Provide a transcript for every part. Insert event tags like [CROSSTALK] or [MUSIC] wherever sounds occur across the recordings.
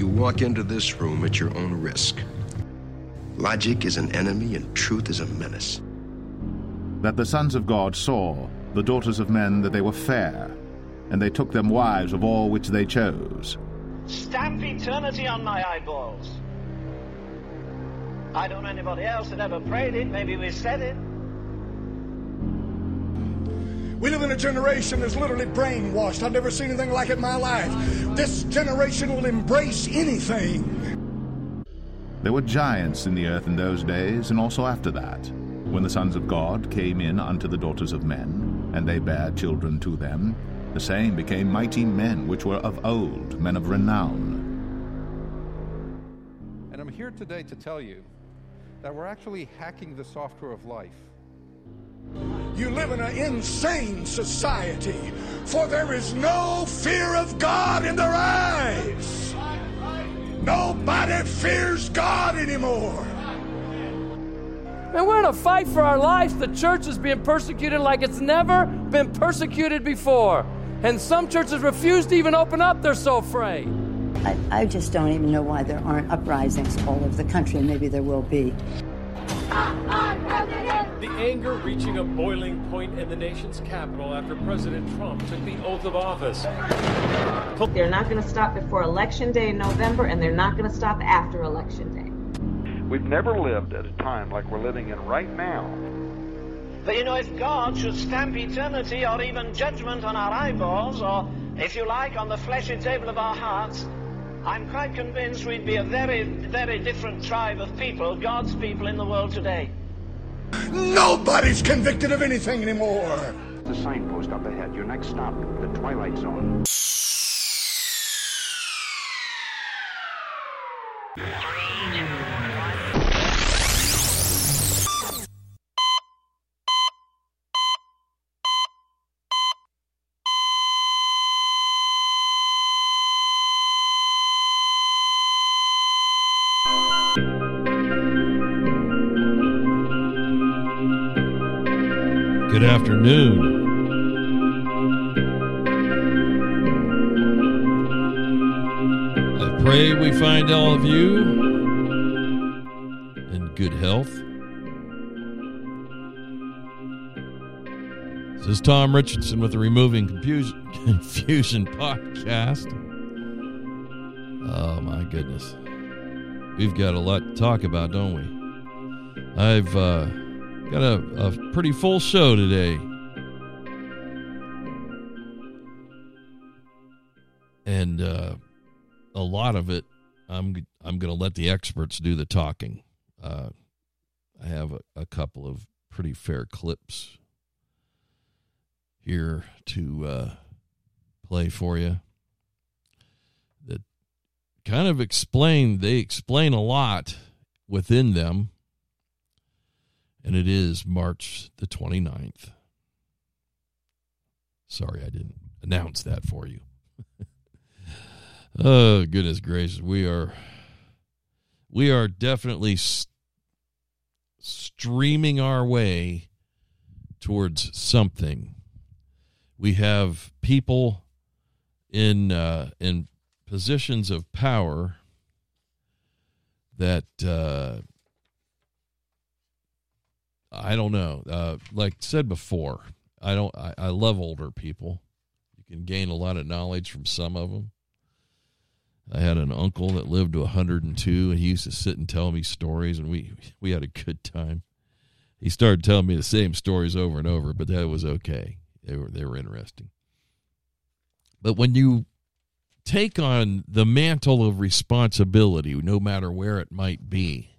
You walk into this room at your own risk. Logic is an enemy and truth is a menace. That the sons of God saw the daughters of men that they were fair, and they took them wives of all which they chose. Stamp eternity on my eyeballs. I don't know anybody else that ever prayed it. Maybe we said it. We live in a generation that's literally brainwashed. I've never seen anything like it in my life. This generation will embrace anything. There were giants in the earth in those days, and also after that, when the sons of God came in unto the daughters of men, and they bare children to them. The same became mighty men which were of old, men of renown. And I'm here today to tell you that we're actually hacking the software of life. You live in an insane society, for there is no fear of God in their eyes. Nobody fears God anymore. And we're in a fight for our lives. The church is being persecuted like it's never been persecuted before. And some churches refuse to even open up, they're so afraid. I, I just don't even know why there aren't uprisings all over the country. Maybe there will be. Ah, ah. The anger reaching a boiling point in the nation's capital after President Trump took the oath of office. They're not going to stop before Election Day in November, and they're not going to stop after Election Day. We've never lived at a time like we're living in right now. But you know, if God should stamp eternity or even judgment on our eyeballs, or if you like, on the fleshy table of our hearts, I'm quite convinced we'd be a very, very different tribe of people, God's people in the world today. Nobody's convicted of anything anymore. The signpost up ahead. Your next stop, the Twilight Zone. Good afternoon. I pray we find all of you in good health. This is Tom Richardson with the Removing Confusion, [LAUGHS] Confusion podcast. Oh my goodness. We've got a lot to talk about, don't we? I've uh, got a, a pretty full show today. And uh, a lot of it, I'm I'm going to let the experts do the talking. Uh, I have a, a couple of pretty fair clips here to uh, play for you that kind of explain they explain a lot within them and it is March the 29th. Sorry, I didn't announce that for you. [LAUGHS] oh, goodness gracious. We are we are definitely st- streaming our way towards something. We have people in uh, in positions of power that uh, I don't know. Uh, like said before, I don't. I, I love older people. You can gain a lot of knowledge from some of them. I had an uncle that lived to 102, and he used to sit and tell me stories, and we we had a good time. He started telling me the same stories over and over, but that was okay. They were they were interesting. But when you take on the mantle of responsibility, no matter where it might be,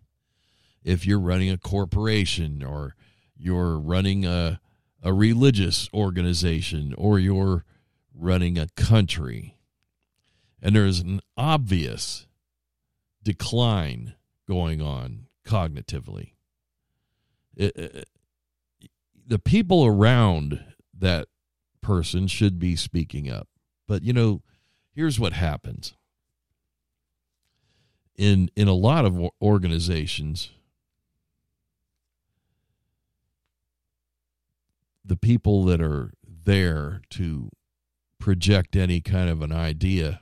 if you're running a corporation or you're running a a religious organization or you're running a country. And there's an obvious decline going on cognitively. It, it, the people around that person should be speaking up. But you know here's what happens. In in a lot of organizations the people that are there to project any kind of an idea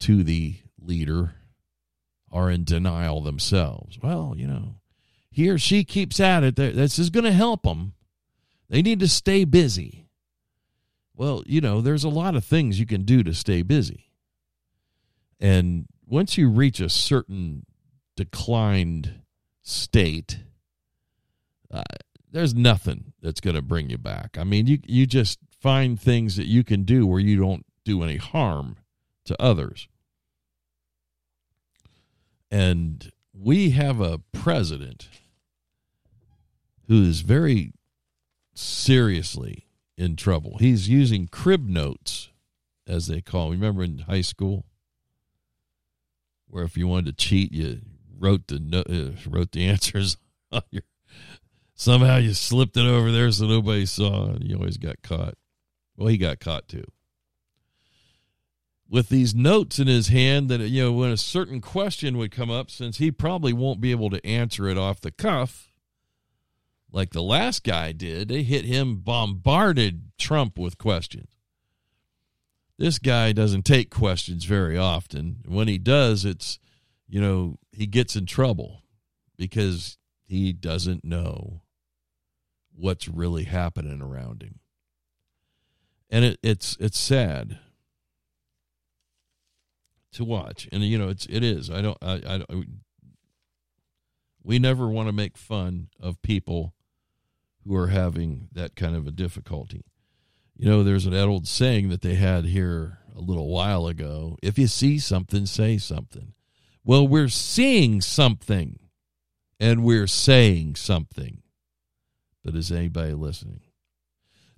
to the leader are in denial themselves. Well, you know, he or she keeps at it. This is going to help them. They need to stay busy. Well, you know, there's a lot of things you can do to stay busy. And once you reach a certain declined state, uh, there's nothing that's going to bring you back. I mean, you you just find things that you can do where you don't do any harm to others. And we have a president who is very seriously in trouble. He's using crib notes, as they call. Them. Remember in high school, where if you wanted to cheat, you wrote the uh, wrote the [LAUGHS] answers on your. Somehow you slipped it over there so nobody saw, and you always got caught. Well, he got caught too. With these notes in his hand, that you know, when a certain question would come up, since he probably won't be able to answer it off the cuff, like the last guy did. They hit him, bombarded Trump with questions. This guy doesn't take questions very often. When he does, it's, you know, he gets in trouble because he doesn't know what's really happening around him. And it, it's it's sad to watch. And you know, it's it is. I don't I, I we never want to make fun of people who are having that kind of a difficulty. You know, there's an old saying that they had here a little while ago if you see something, say something. Well, we're seeing something and we're saying something. But is anybody listening?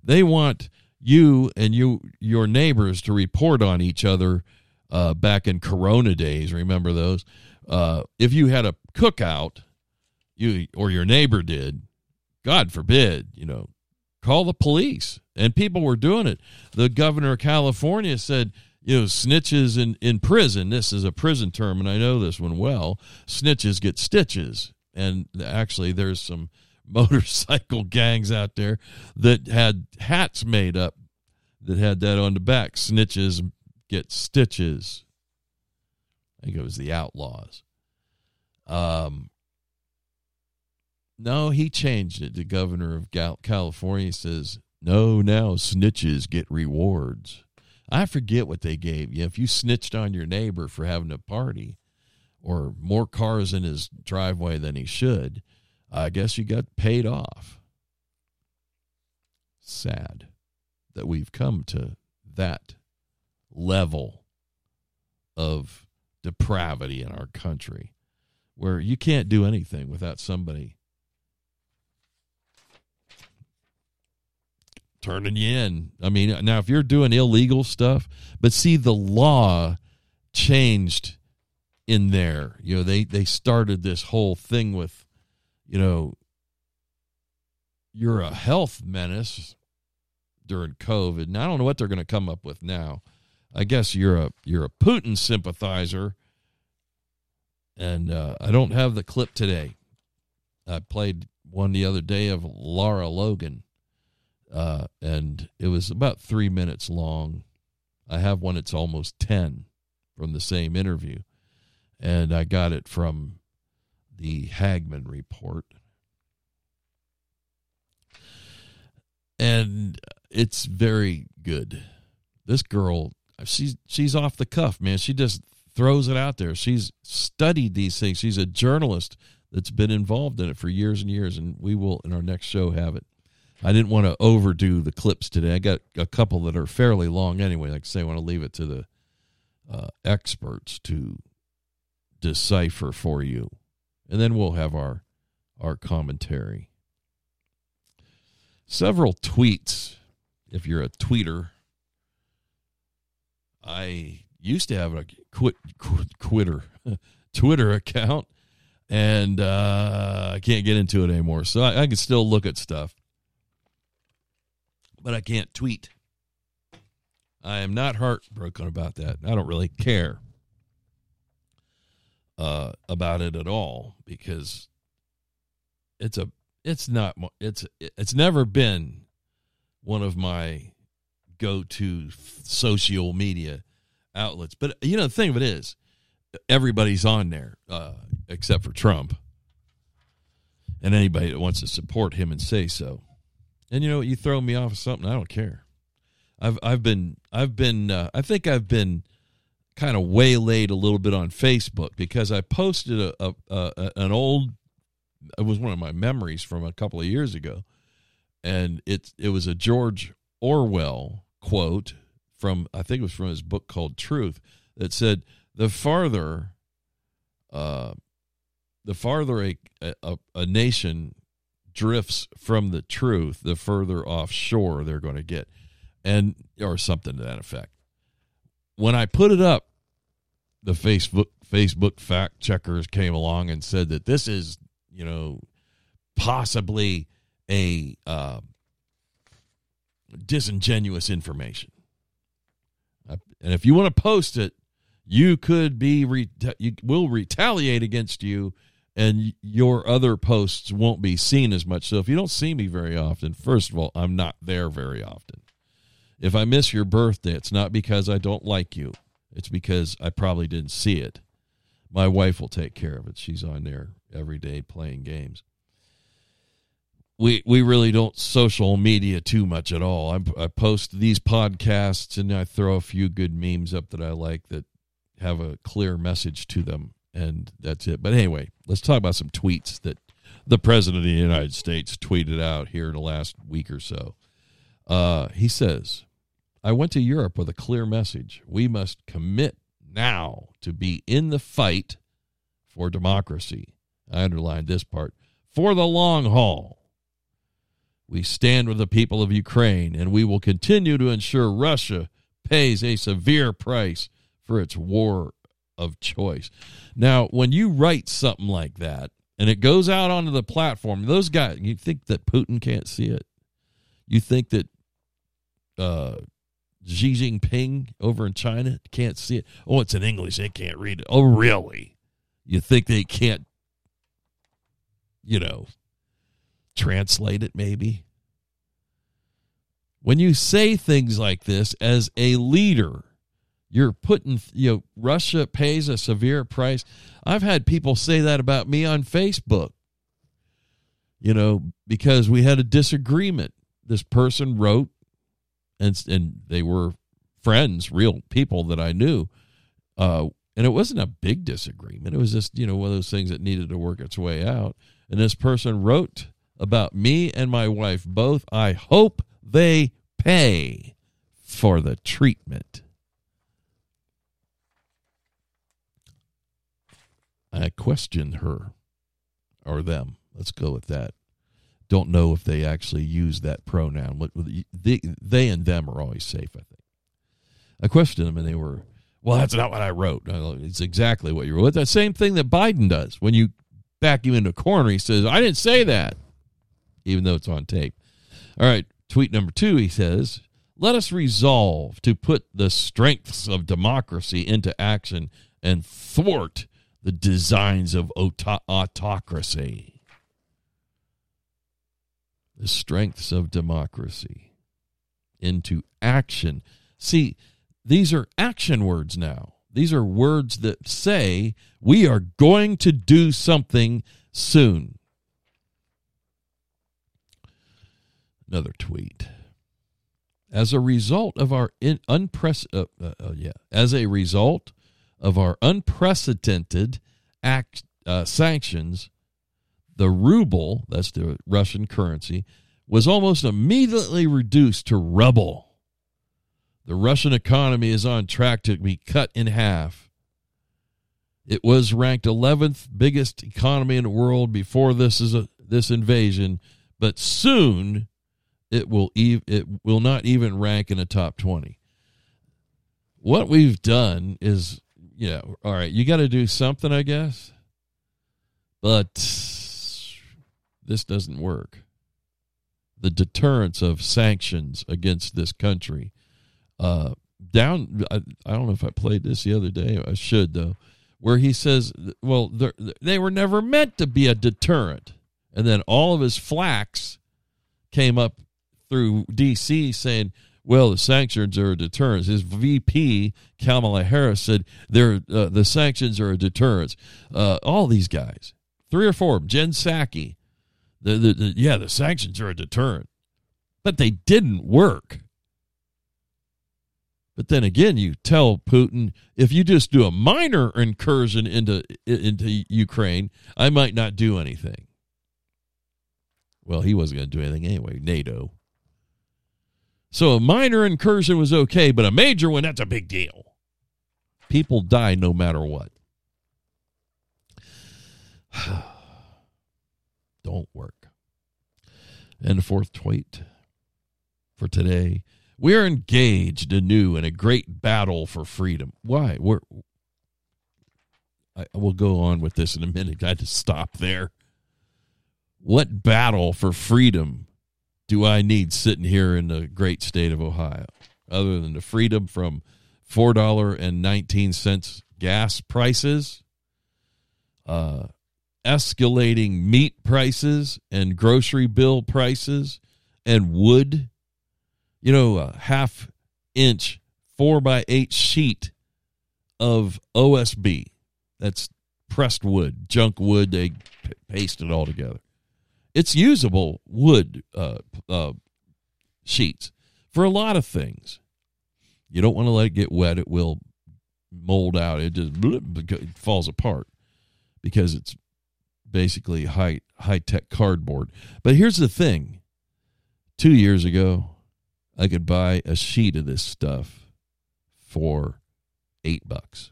They want you and you your neighbors to report on each other uh, back in Corona days. Remember those? Uh, if you had a cookout, you or your neighbor did, God forbid, you know, call the police. And people were doing it. The governor of California said, you know, snitches in, in prison, this is a prison term, and I know this one well, snitches get stitches. And actually, there's some [LAUGHS] motorcycle gangs out there that had hats made up that had that on the back. Snitches get stitches. I think it was the Outlaws. Um, no, he changed it. The governor of California says, no, now snitches get rewards. I forget what they gave you. If you snitched on your neighbor for having a party or more cars in his driveway than he should, I guess you got paid off. Sad that we've come to that level of depravity in our country where you can't do anything without somebody turning you in. I mean, now if you're doing illegal stuff, but see the law changed in there. You know, they they started this whole thing with, you know, you're a health menace during COVID. And I don't know what they're going to come up with now. I guess you're a you're a Putin sympathizer, and uh, I don't have the clip today. I played one the other day of Lara Logan uh, and it was about three minutes long. I have one that's almost 10 from the same interview, and I got it from the Hagmann report. And it's very good. This girl, she's she's off the cuff, man. She just throws it out there. She's studied these things. She's a journalist that's been involved in it for years and years, and we will in our next show have it. I didn't want to overdo the clips today. I got a couple that are fairly long anyway. Like I say, I want to leave it to the uh, experts to decipher for you, and then we'll have our our commentary. Several tweets. If you're a tweeter, I used to have a quit, quit quitter [LAUGHS] Twitter account, and uh, I can't get into it anymore. So I, I can still look at stuff but I can't tweet. I am not heartbroken about that. I don't really care uh, about it at all because it's a it's not it's it's never been one of my go-to social media outlets. But you know, the thing of it is, everybody's on there uh, except for Trump and anybody that wants to support him and say so. And you know, you throw me off of something, I don't care. I've I've been I've been uh, I think I've been kind of waylaid a little bit on Facebook because I posted a, a, a an old it was one of my memories from a couple of years ago, and it it was a George Orwell quote from I think it was from his book called Truth that said the farther uh, the farther a, a, a nation drifts from the truth, the further offshore they're going to get, and or something to that effect. When I put it up, the Facebook Facebook fact checkers came along and said that this is, you know, possibly a uh, disingenuous information. And if you want to post it, you could be re- you will retaliate against you and your other posts won't be seen as much. So if you don't see me very often, first of all, I'm not there very often. If I miss your birthday, it's not because I don't like you. It's because I probably didn't see it. My wife will take care of it. She's on there every day playing games. We we really don't social media too much at all. I, I post these podcasts and I throw a few good memes up that I like that have a clear message to them and that's it. But anyway, let's talk about some tweets that the president of the United States tweeted out here in the last week or so. Uh, he says, "I went to Europe with a clear message. We must commit now to be in the fight for democracy." I underlined this part for the long haul. We stand with the people of Ukraine, and we will continue to ensure Russia pays a severe price for its war of choice. Now, when you write something like that and it goes out onto the platform, those guys, you think that Putin can't see it? You think that uh, Xi Jinping over in China can't see it? Oh, it's in English. They can't read it. Oh, really? You think they can't, you know, translate it maybe? When you say things like this as a leader, you're putting, you know, Russia pays a severe price. I've had people say that about me on Facebook, you know, because we had a disagreement. This person wrote, and, and they were friends, real people that I knew. Uh, and it wasn't a big disagreement. It was just, you know, one of those things that needed to work its way out. And this person wrote about me and my wife both. I hope they pay for the treatment. I questioned her or them. Let's go with that. Don't know if they actually use that pronoun. They, they and them are always safe, I think. I questioned them and they were, well, that's not what I wrote. It's exactly what you wrote. That same thing that Biden does. When you back him into a corner, he says, I didn't say that, even though it's on tape. All right, tweet number two, he says, let us resolve to put the strengths of democracy into action and thwart the designs of autocracy, the strengths of democracy into action. See, these are action words now. These are words that say we are going to do something soon. Another tweet. As a result of our in, unpress, uh, uh, uh, yeah, as a result of our unprecedented act, uh, sanctions, the ruble, that's the Russian currency, was almost immediately reduced to rubble. The Russian economy is on track to be cut in half. It was ranked 11th biggest economy in the world before this is a, this invasion, but soon it will ev- it will not even rank in the top 20. What we've done is know, all right, you got to do something, I guess. But this doesn't work. The deterrence of sanctions against this country. Uh, down, I, I don't know if I played this the other day. I should, though, where he says, well, they were never meant to be a deterrent. And then all of his flacks came up through D.C. saying, well, the sanctions are a deterrence. His VP, Kamala Harris, said they're, uh, the sanctions are a deterrence. Uh, all these guys, three or four Jen Psaki, the, the, the, yeah, the sanctions are a deterrent. But they didn't work. But then again, you tell Putin if you just do a minor incursion into into Ukraine, I might not do anything. Well, he wasn't going to do anything anyway. NATO. So a minor incursion was okay, but a major one, that's a big deal. People die no matter what. [SIGHS] Don't work. And fourth tweet for today. We are engaged anew in a great battle for freedom. Why? We're I will go on with this in a minute. I to stop there. What battle for freedom do I need sitting here in the great state of Ohio, other than the freedom from four dollar and nineteen cents gas prices, uh, escalating meat prices and grocery bill prices, and wood you know, a half inch four by eight sheet of OSB. That's pressed wood, junk wood. They paste it all together. It's usable wood uh, uh, sheets for a lot of things. You don't want to let it get wet; it will mold out. It just falls apart because it's basically high high tech cardboard. But here's the thing: two years ago, I could buy a sheet of this stuff for eight bucks.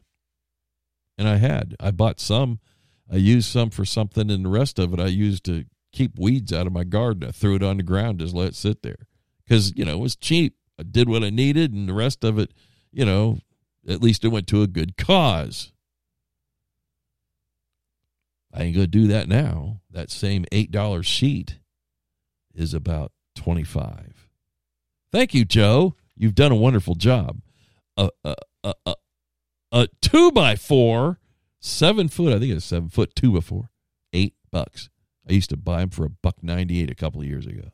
And I had. I bought some. I used some for something, and the rest of it I used to keep weeds out of my garden. I threw it on the ground, just let it sit there. Because, you know, it was cheap. I did what I needed, and the rest of it, you know, at least it went to a good cause. I ain't going to do that now. That same $8 sheet is about 25 Thank you, Joe. You've done a wonderful job. A, a, a, a, a two by four, seven foot, I think it's seven foot two by four, eight bucks. I used to buy them for a buck 98 a couple of years ago.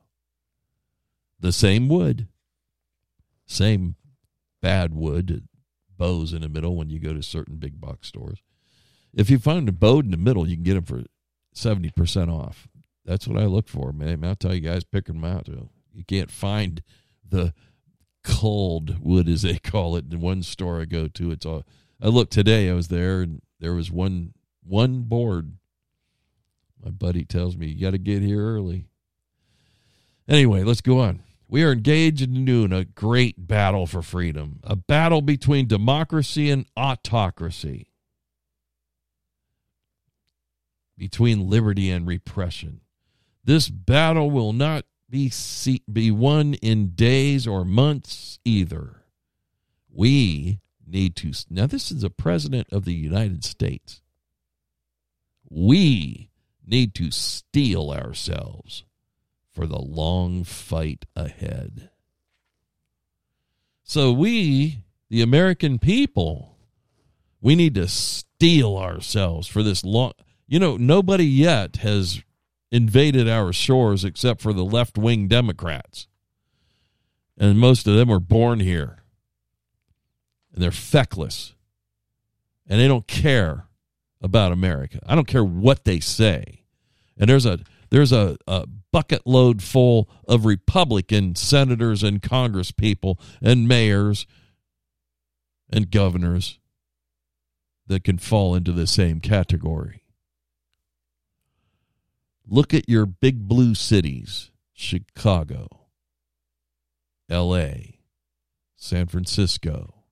The same wood, same bad wood, bows in the middle when you go to certain big box stores. If you find a bow in the middle, you can get them for 70% off. That's what I look for, man. I'll tell you guys, pick them out. You can't find the cold wood, as they [LAUGHS] call it, in one store I go to. It's all. I looked today. I was there, and there was one one board. My buddy tells me you got to get here early. Anyway, let's go on. We are engaged in a great battle for freedom, a battle between democracy and autocracy, between liberty and repression. This battle will not be, see, be won in days or months either. We need to. Now, this is the President of the United States. We need to steel ourselves for the long fight ahead. So, we, the American people, we need to steel ourselves for this long. You know, nobody yet has invaded our shores except for the left wing Democrats. And most of them were born here. And they're feckless. And they don't care about America. I don't care what they say. And there's a there's a, a bucket load full of Republican senators and Congress people and mayors and governors that can fall into the same category. Look at your big blue cities Chicago, LA, San Francisco,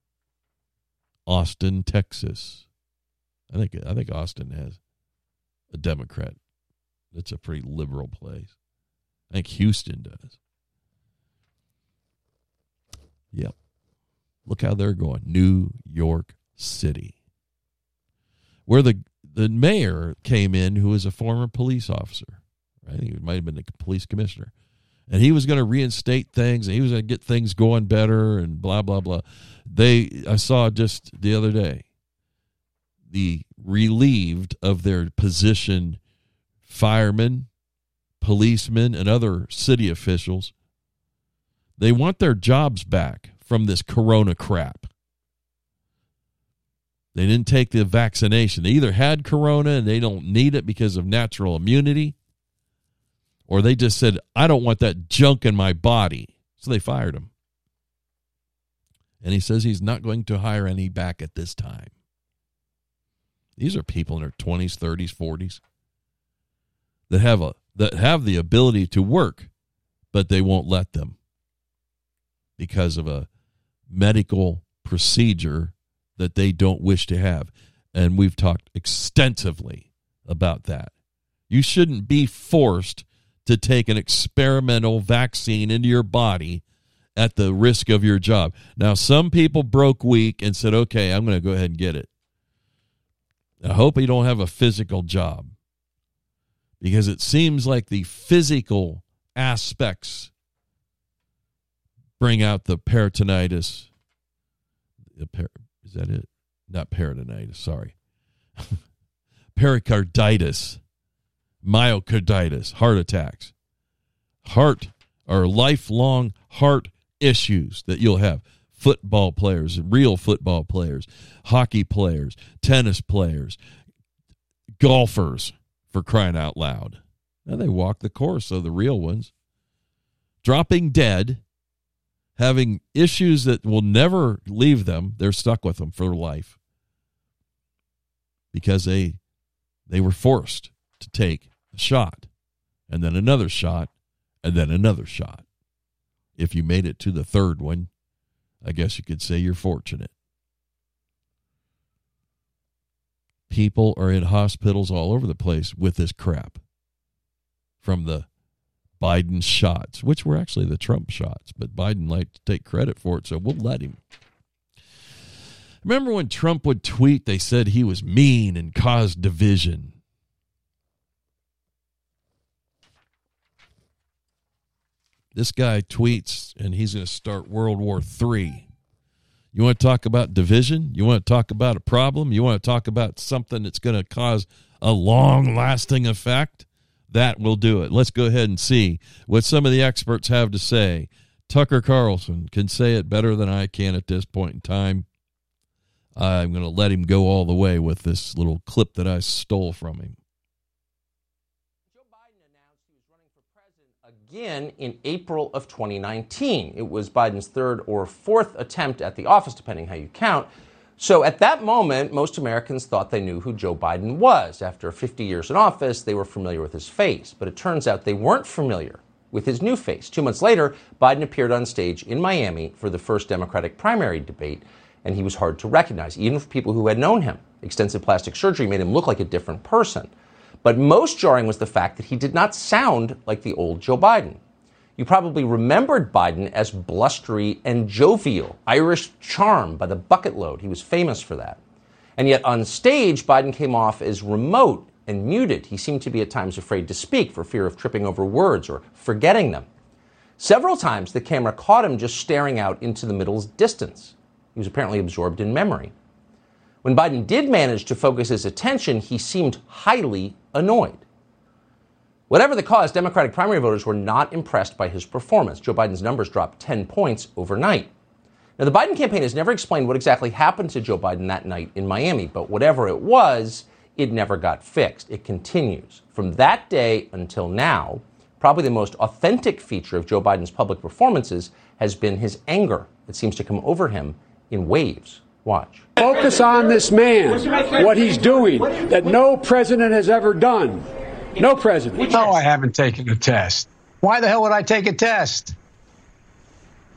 Austin, Texas. I think I think Austin has a Democrat. It's a pretty liberal place. I think Houston does. Yep. Look how they're going. New York City. Where the the mayor came in who was a former police officer. I think he might have been the police commissioner. And he was going to reinstate things and he was going to get things going better and blah, blah, blah. They, I saw just the other day, the relieved of their position firemen, policemen, and other city officials. They want their jobs back from this corona crap. They didn't take the vaccination. They either had corona and they don't need it because of natural immunity, or they just said, I don't want that junk in my body. So they fired him. And he says he's not going to hire any back at this time. These are people in their 20s, 30s, 40s that have a that have the ability to work, but they won't let them because of a medical procedure that they don't wish to have. And we've talked extensively about that. You shouldn't be forced to take an experimental vaccine into your body at the risk of your job. Now, some people broke weak and said, okay, I'm going to go ahead and get it. I hope you don't have a physical job because it seems like the physical aspects bring out the peritonitis. Is that it? Not peritonitis, sorry. [LAUGHS] Pericarditis, myocarditis, heart attacks, heart or lifelong heart issues that you'll have. Football players, real football players, hockey players, tennis players, golfers, for crying out loud. Now they walk the course of the real ones. Dropping dead, having issues that will never leave them, they're stuck with them for life. Because they they were forced to take a shot and then another shot and then another shot. If you made it to the third one, I guess you could say you're fortunate. People are in hospitals all over the place with this crap from the Biden shots, which were actually the Trump shots, but Biden liked to take credit for it, so we'll let him. Remember when Trump would tweet, they said he was mean and caused division. This guy tweets and he's going to start World War III. You want to talk about division? You want to talk about a problem? You want to talk about something that's going to cause a long lasting effect? That will do it. Let's go ahead and see what some of the experts have to say. Tucker Carlson can say it better than I can at this point in time. I'm going to let him go all the way with this little clip that I stole from him. Joe Biden announced he was running for president again in April of 2019. It was Biden's third or fourth attempt at the office, depending how you count. So at that moment, most Americans thought they knew who Joe Biden was. After 50 years in office, they were familiar with his face. But it turns out they weren't familiar with his new face. Two months later, Biden appeared on stage in Miami for the first Democratic primary debate, and he was hard to recognize, even for people who had known him. Extensive plastic surgery made him look like a different person. But most jarring was the fact that he did not sound like the old Joe Biden. You probably remembered Biden as blustery and jovial, Irish charm by the bucket load. He was famous for that. And yet on stage, Biden came off as remote and muted. He seemed to be at times afraid to speak for fear of tripping over words or forgetting them. Several times, the camera caught him just staring out into the middle's distance. He was apparently absorbed in memory. When Biden did manage to focus his attention, he seemed highly annoyed. Whatever the cause, Democratic primary voters were not impressed by his performance. Joe Biden's numbers dropped 10 points overnight. Now, the Biden campaign has never explained what exactly happened to Joe Biden that night in Miami, but whatever it was, it never got fixed. It continues. From that day until now, probably the most authentic feature of Joe Biden's public performances has been his anger. It seems to come over him in waves. Watch. Focus on this man, what he's doing, that no president has ever done. No president. No, I haven't taken a test. Why the hell would I take a test?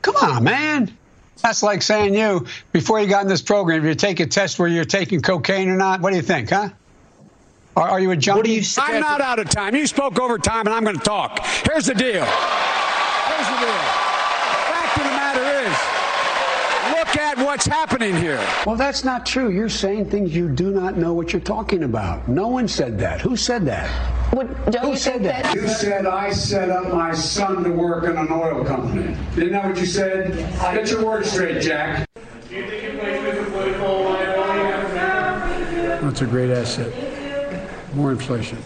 Come on, man. That's like saying you, before you got in this program, if you take a test where you're taking cocaine or not, what do you think, huh? Are, are you a junkie? What do you say? I'm not out of time. You spoke over time, and I'm going to talk. Here's the deal. Here's the deal. The fact of the matter is, look at what's happening here. Well, that's not true. You're saying things you do not know what you're talking about. No one said that. Who said that? What, Who said that? You said I set up my son to work in an oil company. Isn't that what you said? Get your words straight, Jack. Do you think you place this political liability That's a great asset. More inflation.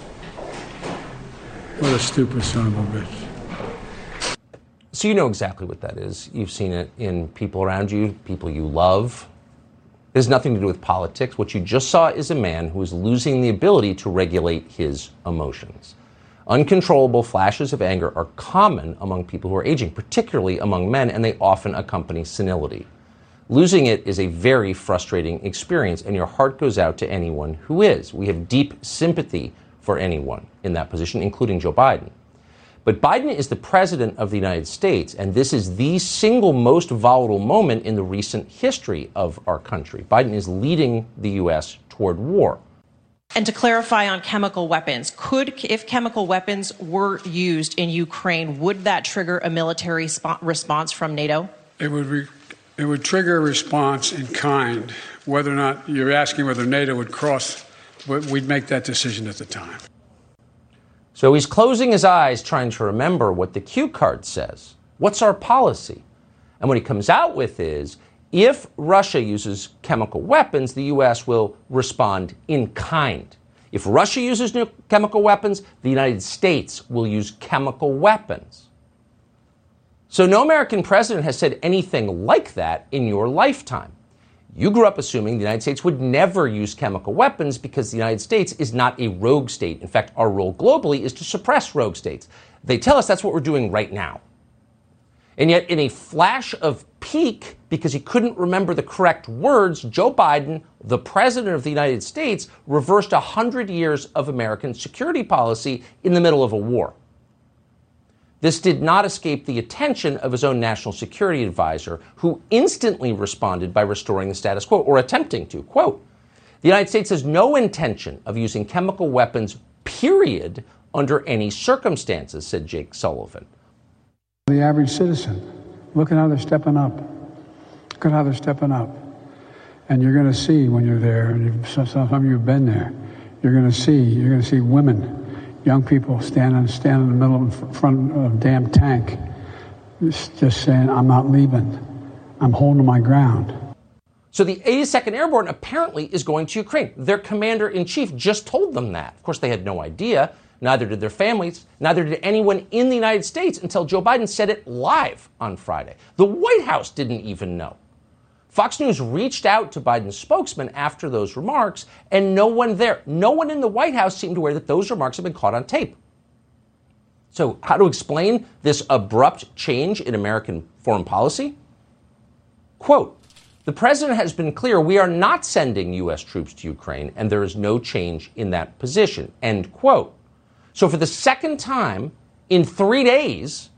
What a stupid son of a bitch. So you know exactly what that is. You've seen it in people around you, people you love. It has nothing to do with politics. What you just saw is a man who is losing the ability to regulate his emotions. Uncontrollable flashes of anger are common among people who are aging, particularly among men, and they often accompany senility. Losing it is a very frustrating experience, and your heart goes out to anyone who is. We have deep sympathy for anyone in that position, including Joe Biden. But Biden is the president of the United States, and this is the single most volatile moment in the recent history of our country. Biden is leading the U.S. toward war. And to clarify on chemical weapons, could, if chemical weapons were used in Ukraine, would that trigger a military spo- response from NATO? It would, re- it would trigger a response in kind. Whether or not you're asking whether NATO would cross, we'd make that decision at the time. So he's closing his eyes, trying to remember what the cue card says. What's our policy? And what he comes out with is if Russia uses chemical weapons, the U.S. will respond in kind. If Russia uses new chemical weapons, the United States will use chemical weapons. So no American president has said anything like that in your lifetime. You grew up assuming the United States would never use chemical weapons because the United States is not a rogue state. In fact, our role globally is to suppress rogue states. They tell us that's what we're doing right now. And yet, in a flash of pique, because he couldn't remember the correct words, Joe Biden, the president of the United States, reversed 100 years of American security policy in the middle of a war. This did not escape the attention of his own national security advisor, who instantly responded by restoring the status quo, or attempting to. Quote The United States has no intention of using chemical weapons, period, under any circumstances, said Jake Sullivan. The average citizen. Look at how they're stepping up. Look at how they're stepping up. And you're going to see when you're there, and some of you have been there, you're going to see, you're going to see women, young people standing, standing in the middle in front of a damn tank, just saying, I'm not leaving. I'm holding my ground. So the 82nd Airborne apparently is going to Ukraine. Their commander in chief just told them that. Of course, they had no idea. Neither did their families. Neither did anyone in the United States until Joe Biden said it live on Friday. The White House didn't even know. Fox News reached out to Biden's spokesman after those remarks, and no one there, no one in the White House seemed aware that those remarks had been caught on tape. So, how to explain this abrupt change in American foreign policy? Quote The president has been clear we are not sending U.S. troops to Ukraine, and there is no change in that position. End quote. So, for the second time in three days,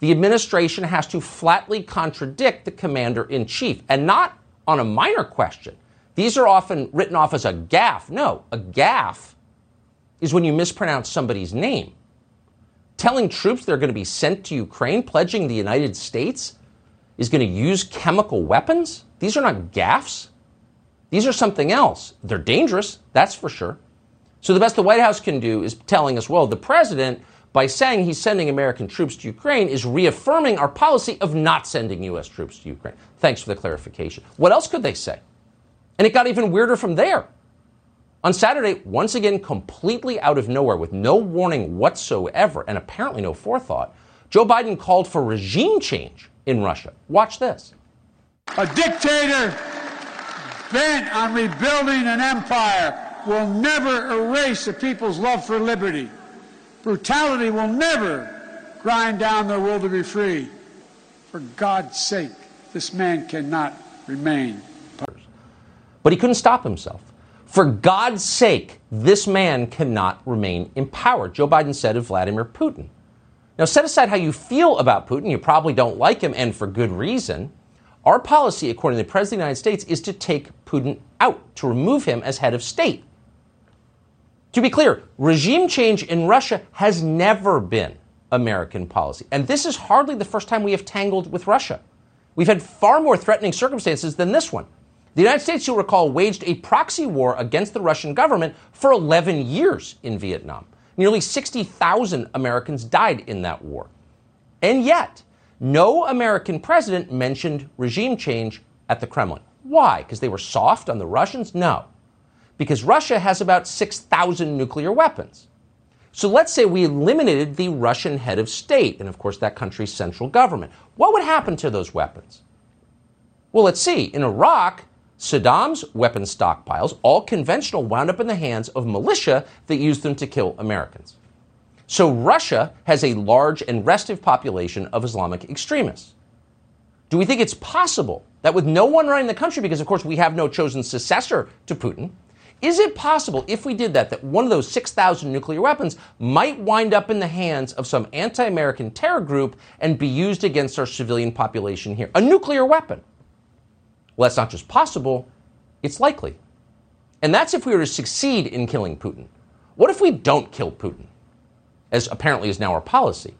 the administration has to flatly contradict the commander in chief, and not on a minor question. These are often written off as a gaffe. No, a gaffe is when you mispronounce somebody's name. Telling troops they're going to be sent to Ukraine, pledging the United States is going to use chemical weapons, these are not gaffes. These are something else. They're dangerous, that's for sure. So the best the White House can do is telling us, well, the president, by saying he's sending American troops to Ukraine, is reaffirming our policy of not sending U.S. troops to Ukraine. Thanks for the clarification. What else could they say? And it got even weirder from there. On Saturday, once again, completely out of nowhere, with no warning whatsoever, and apparently no forethought, Joe Biden called for regime change in Russia. Watch this. A dictator bent on rebuilding an empire will never erase a people's love for liberty. Brutality will never grind down their will to be free. For God's sake, this man cannot remain. But he couldn't stop himself. For God's sake, this man cannot remain in power, Joe Biden said of Vladimir Putin. Now, set aside how you feel about Putin. You probably don't like him, and for good reason. Our policy, according to the President of the United States, is to take Putin out, to remove him as head of state. To be clear, regime change in Russia has never been American policy. And this is hardly the first time we have tangled with Russia. We've had far more threatening circumstances than this one. The United States, you'll recall, waged a proxy war against the Russian government for 11 years in Vietnam. Nearly 60,000 Americans died in that war. And yet, no American president mentioned regime change at the Kremlin. Why? Because they were soft on the Russians? No because Russia has about 6,000 nuclear weapons. So let's say we eliminated the Russian head of state and, of course, that country's central government. What would happen to those weapons? Well, let's see. In Iraq, Saddam's weapon stockpiles, all conventional, wound up in the hands of militia that used them to kill Americans. So Russia has a large and restive population of Islamic extremists. Do we think it's possible that with no one running the country, because of course we have no chosen successor to Putin, is it possible, if we did that, that one of those 6,000 nuclear weapons might wind up in the hands of some anti American terror group and be used against our civilian population here? A nuclear weapon. Well, that's not just possible, it's likely. And that's if we were to succeed in killing Putin. What if we don't kill Putin, as apparently is now our policy?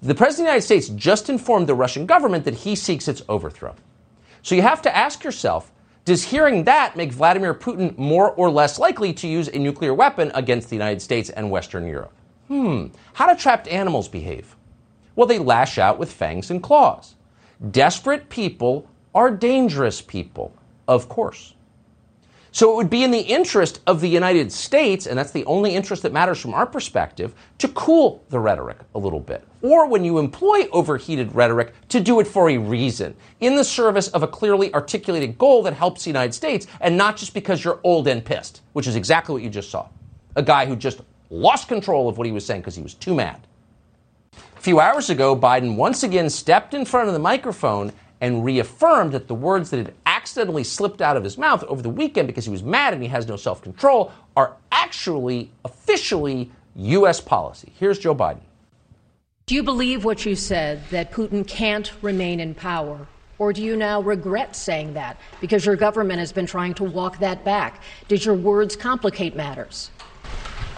The President of the United States just informed the Russian government that he seeks its overthrow. So you have to ask yourself does hearing that make Vladimir Putin more or less likely to use a nuclear weapon against the United States and Western Europe? Hmm. How do trapped animals behave? Well, they lash out with fangs and claws. Desperate people are dangerous people, of course. So it would be in the interest of the United States, and that's the only interest that matters from our perspective, to cool the rhetoric a little bit. Or when you employ overheated rhetoric, to do it for a reason, in the service of a clearly articulated goal that helps the United States, and not just because you're old and pissed, which is exactly what you just saw. A guy who just lost control of what he was saying because he was too mad. A few hours ago, Biden once again stepped in front of the microphone and reaffirmed that the words that had accidentally slipped out of his mouth over the weekend because he was mad and he has no self control are actually officially U.S. policy. Here's Joe Biden. Do you believe what you said, that Putin can't remain in power? Or do you now regret saying that because your government has been trying to walk that back? Did your words complicate matters?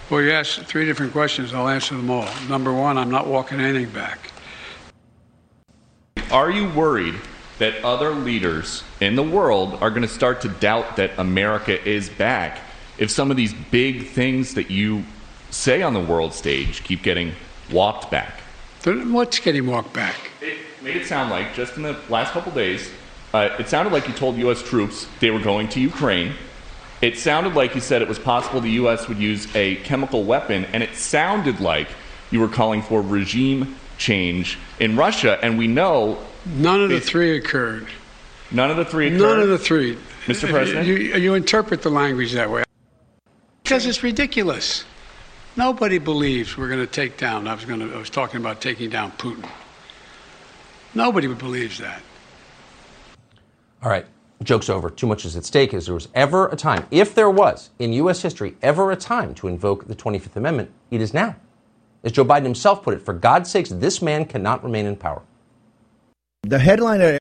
Well, you asked three different questions. I'll answer them all. Number one, I'm not walking anything back. Are you worried that other leaders in the world are going to start to doubt that America is back if some of these big things that you say on the world stage keep getting walked back? What's getting walked back? It made it sound like, just in the last couple days, uh, it sounded like you told U.S. troops they were going to Ukraine. It sounded like you said it was possible the U.S. would use a chemical weapon, and it sounded like you were calling for regime change in Russia. And we know None of the three occurred. None of the three occurred? None of the three. Mr. President? You, you interpret the language that way. Because it's ridiculous. Nobody believes we're going to take down. I was going to. I was talking about taking down Putin. Nobody believes that. All right, joke's over. Too much is at stake. Is there was ever a time, if there was in U.S. history, ever a time to invoke the 25th Amendment, it is now. As Joe Biden himself put it, for God's sakes, this man cannot remain in power. The headline.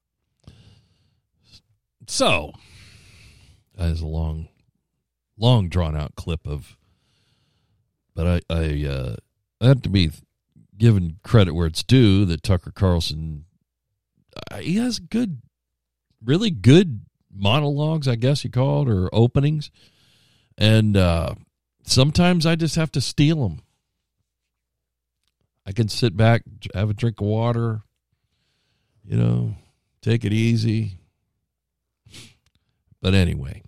So, that is a long, long drawn out clip of, but I, I, uh, I have to be given credit where it's due that Tucker Carlson, uh, he has good, really good monologues, I guess you call it, or openings. And uh, sometimes I just have to steal them. I can sit back, have a drink of water, you know, take it easy. But anyway,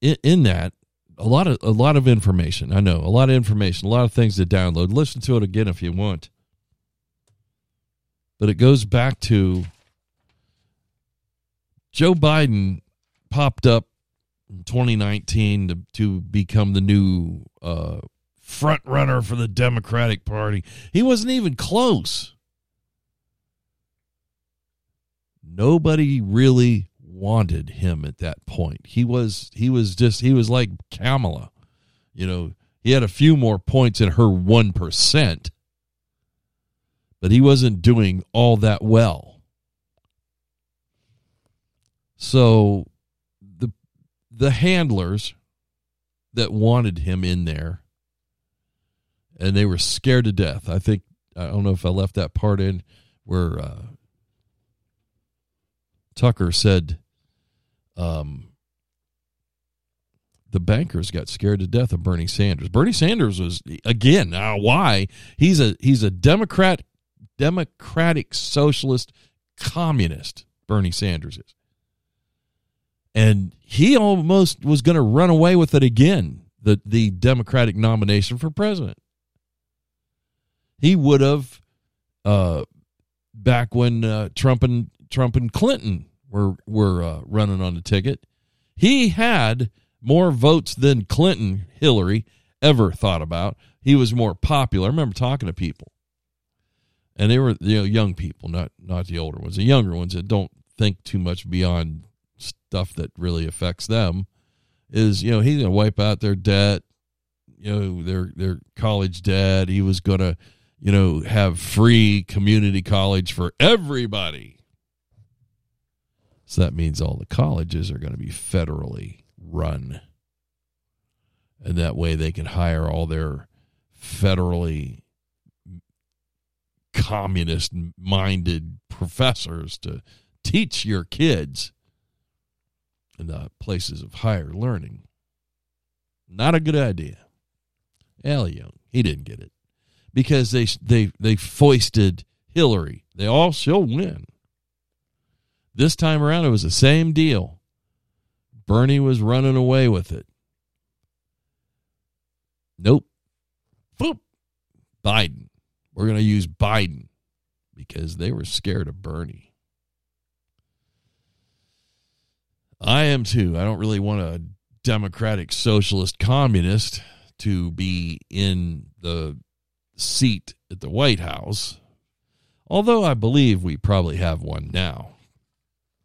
in, in that, a lot of a lot of information. I know a lot of information, a lot of things to download. Listen to it again if you want. But it goes back to Joe Biden popped up in 2019 to, to become the new uh, front runner for the Democratic Party. He wasn't even close. Nobody really wanted him at that point. He was he was just he was like Kamala. You know, he had a few more points in her 1%, but he wasn't doing all that well. So the the handlers that wanted him in there and they were scared to death. I think I don't know if I left that part in where uh, Tucker said um, the bankers got scared to death of Bernie Sanders. Bernie Sanders was again why he's a he's a Democrat, Democratic Socialist, Communist. Bernie Sanders is, and he almost was going to run away with it again. The the Democratic nomination for president. he would have uh, back when uh, Trump and Trump and Clinton were were uh, running on the ticket. He had more votes than Clinton, Hillary ever thought about. He was more popular. I remember talking to people, and they were you know young people, not not the older ones, the younger ones that don't think too much beyond stuff that really affects them. Is you know he's to wipe out their debt, you know their their college debt. He was to you know have free community college for everybody. So that means all the colleges are going to be federally run. And that way they can hire all their federally communist minded professors to teach your kids in the places of higher learning. Not a good idea. Al Young, he didn't get it because they they they foisted Hillary. They all she'll win. This time around, it was the same deal. Bernie was running away with it. Nope. Boop. Biden. We're going to use Biden because they were scared of Bernie. I am too. I don't really want a democratic socialist communist to be in the seat at the White House. Although I believe we probably have one now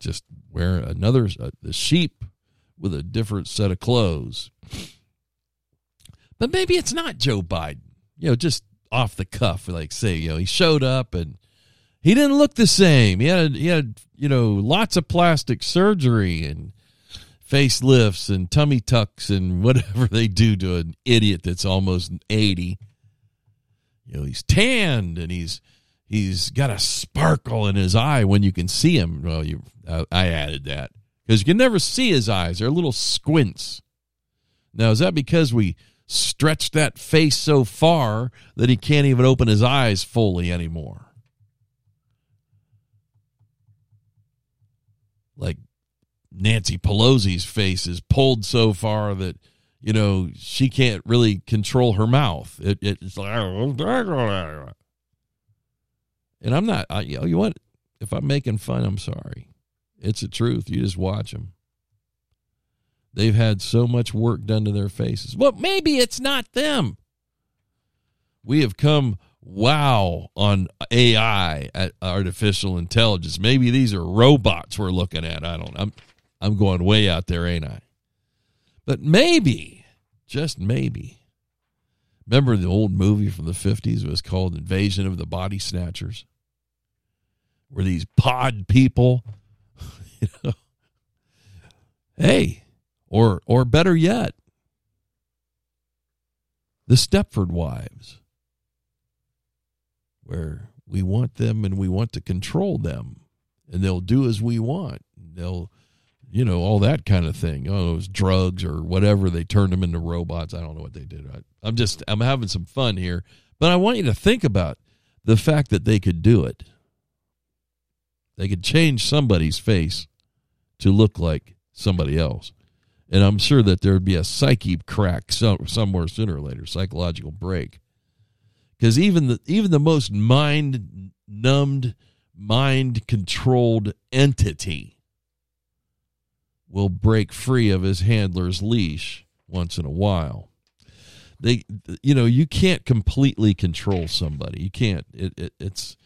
just wear another the sheep with a different set of clothes. But maybe it's not Joe Biden. You know, just off the cuff, like say, you know, he showed up and he didn't look the same. He had he had you know lots of plastic surgery and facelifts and tummy tucks and [LAUGHS] whatever they do to an idiot that's almost eighty. You know, he's tanned and he's he's got a sparkle in his eye when you can see him. Well, you, uh, I added that because you can never see his eyes; they're little squints. Now, is that because we stretched that face so far that he can't even open his eyes fully anymore? Like Nancy Pelosi's face is pulled so far that you know she can't really control her mouth. It, it's like and I'm not, I, you know, what? If I'm making fun, I'm sorry. It's the truth. You just watch them. They've had so much work done to their faces. Well, maybe it's not them. We have come wow on AI, artificial intelligence. Maybe these are robots we're looking at. I don't. I'm I'm going way out there, ain't I? But maybe, just maybe. Remember the old movie from the 50s? It was called Invasion of the Body Snatchers were these pod people. [LAUGHS] you know, hey, or or better yet, the Stepford wives, where we want them and we want to control them, and they'll do as we want. They'll, you know, all that kind of thing. Oh, it drugs or whatever. They turned them into robots. I don't know what they did. I, I'm just I'm having some fun here, but I want you to think about the fact that they could do it they could change somebody's face to look like somebody else. And I'm sure that there would be a psyche crack somewhere sooner or later, psychological break. Because even the even the most mind numbed, mind controlled entity will break free of his handler's leash once in a while. They, you know, you can't completely control somebody. You can't. It, it, it's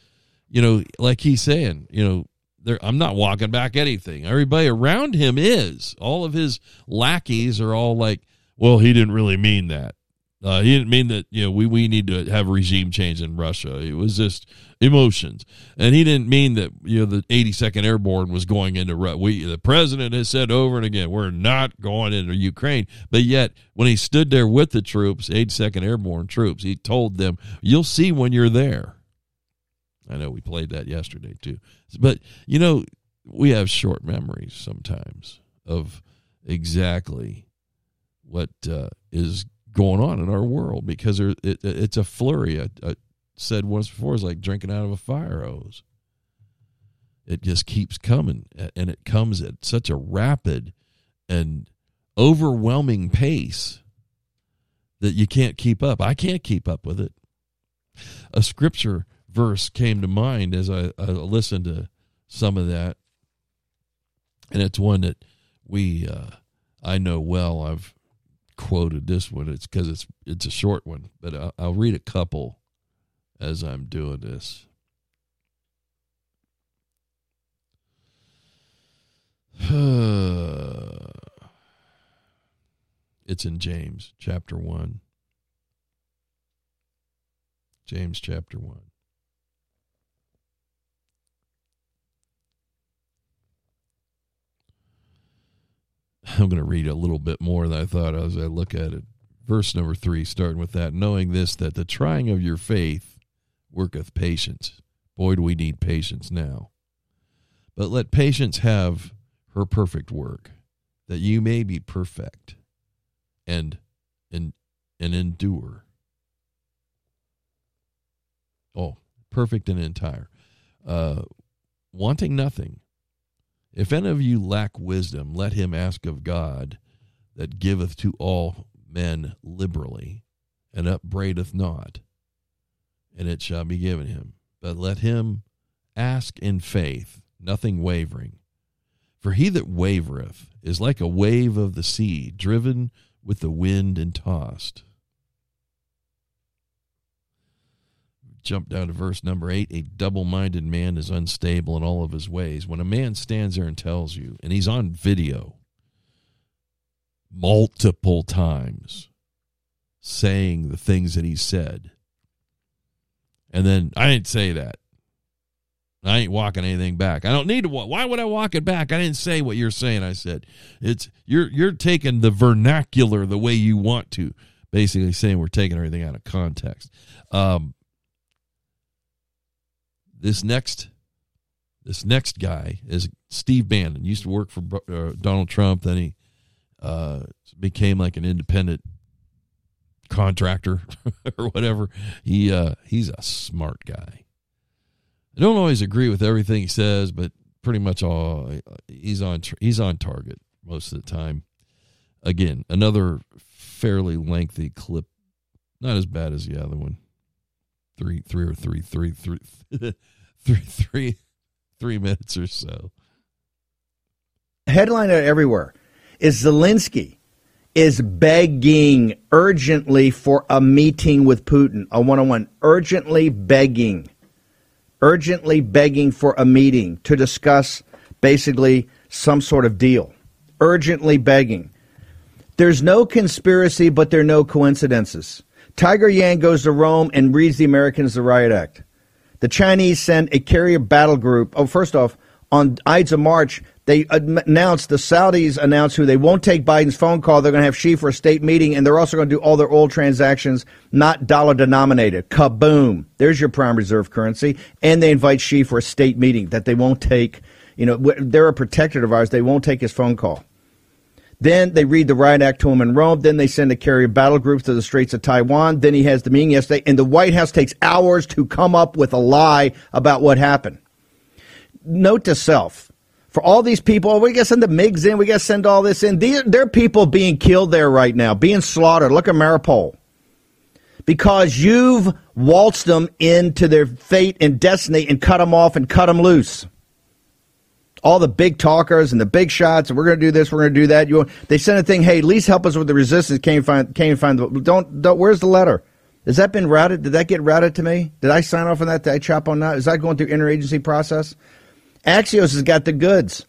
you know, like he's saying, you know, there, I'm not walking back anything. Everybody around him is. All of his lackeys are all like, well, he didn't really mean that. Uh, he didn't mean that, you know, we, we need to have regime change in Russia. It was just emotions. And he didn't mean that, you know, the 82nd Airborne was going into Russia. We, the president has said over and again, we're not going into Ukraine. But yet, when he stood there with the troops, 82nd Airborne troops, he told them, you'll see when you're there. I know we played that yesterday too. But you know, we have short memories sometimes of exactly what uh, is going on in our world because there, it, it's a flurry. I, I said once before, it's like drinking out of a fire hose. It just keeps coming, and it comes at such a rapid and overwhelming pace that you can't keep up. I can't keep up with it. a scripture verse came to mind as I, I listened to some of that, and it's one that we uh, I know well. I've quoted this one. It's because it's it's a short one, but I'll, I'll read a couple as I'm doing this. [SIGHS] it's in James chapter 1. James chapter 1. [LAUGHS] I'm going to read a little bit more than I thought as I look at it. Verse number 3, starting with that, knowing this, that the trying of your faith worketh patience. Boy, do we need patience now. But let patience have her perfect work, that you may be perfect and and and endure. Oh, perfect and entire, uh, wanting nothing. If any of you lack wisdom, let him ask of God, that giveth to all men liberally, and upbraideth not, and it shall be given him. But let him ask in faith, nothing wavering. For he that wavereth is like a wave of the sea, driven with the wind and tossed. Jump down to verse number eight. A double minded man is unstable in all of his ways. When a man stands there and tells you, and he's on video multiple times saying the things that he said, and then I didn't say that. I ain't walking anything back. I don't need to walk. Why would I walk it back? I didn't say what you're saying. I said it's you're you're taking the vernacular the way you want to. Basically saying we're taking everything out of context. Um, this next this next guy is Steve Bannon. Used to work for uh, Donald Trump. Then he uh, became like an independent contractor [LAUGHS] or whatever. He uh, he's a smart guy. I don't always agree with everything he says, but pretty much all he's on he's on target most of the time. Again, another fairly lengthy clip, not as bad as the other one. Three, three or three, three, three, [LAUGHS] three, three, three minutes or so. Headline everywhere is Zelensky is begging urgently for a meeting with Putin, a one on one, urgently begging urgently begging for a meeting to discuss basically some sort of deal. Urgently begging. There's no conspiracy, but there are no coincidences. Tiger Yang goes to Rome and reads the Americans the Riot Act. The Chinese send a carrier battle group. Oh, first off, on Ides of March, they announced, the Saudis announced who they won't take Biden's phone call. They're going to have Xi for a state meeting, and they're also going to do all their oil transactions not dollar denominated. Kaboom. There's your prime reserve currency. And they invite Xi for a state meeting that they won't take. You know, they're a protector of ours. They won't take his phone call. Then they read the riot act to him in Rome. Then they send a carrier battle group to the Straits of Taiwan. Then he has the meeting yesterday. And the White House takes hours to come up with a lie about what happened. Note to self for all these people. Oh, we got to send the MiGs in. We got to send all this in. These, there are people being killed there right now, being slaughtered. Look at Mariupol. Because you've waltzed them into their fate and destiny and cut them off and cut them loose. All the big talkers and the big shots, and we're going to do this, we're going to do that. You, they sent a thing, hey, at least help us with the resistance. Can't find, can't find the, don't, don't, where's the letter? Has that been routed? Did that get routed to me? Did I sign off on that? Did I chop on that? Is that going through interagency process? Axios has got the goods.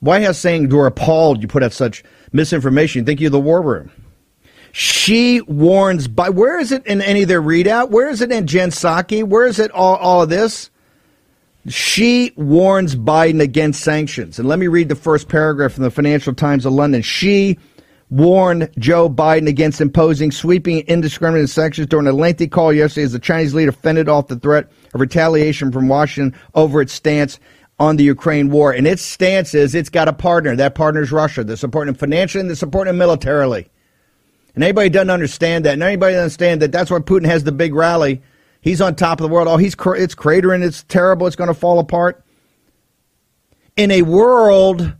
White House saying you're appalled you put out such misinformation. You Think you're the war room. Xi warns by where is it in any of their readout? Where is it in Jen Psaki? Where is it all, all of this? Xi warns Biden against sanctions. And let me read the first paragraph from the Financial Times of London. Xi warned Joe Biden against imposing sweeping indiscriminate sanctions during a lengthy call yesterday as the Chinese leader fended off the threat of retaliation from Washington over its stance on the Ukraine war. And its stance is it's got a partner. That partner is Russia. They're supporting him financially and they're supporting him militarily. And anybody doesn't understand that, and anybody doesn't understand that that's why Putin has the big rally. He's on top of the world. Oh, he's it's cratering. It's terrible. It's going to fall apart. In a world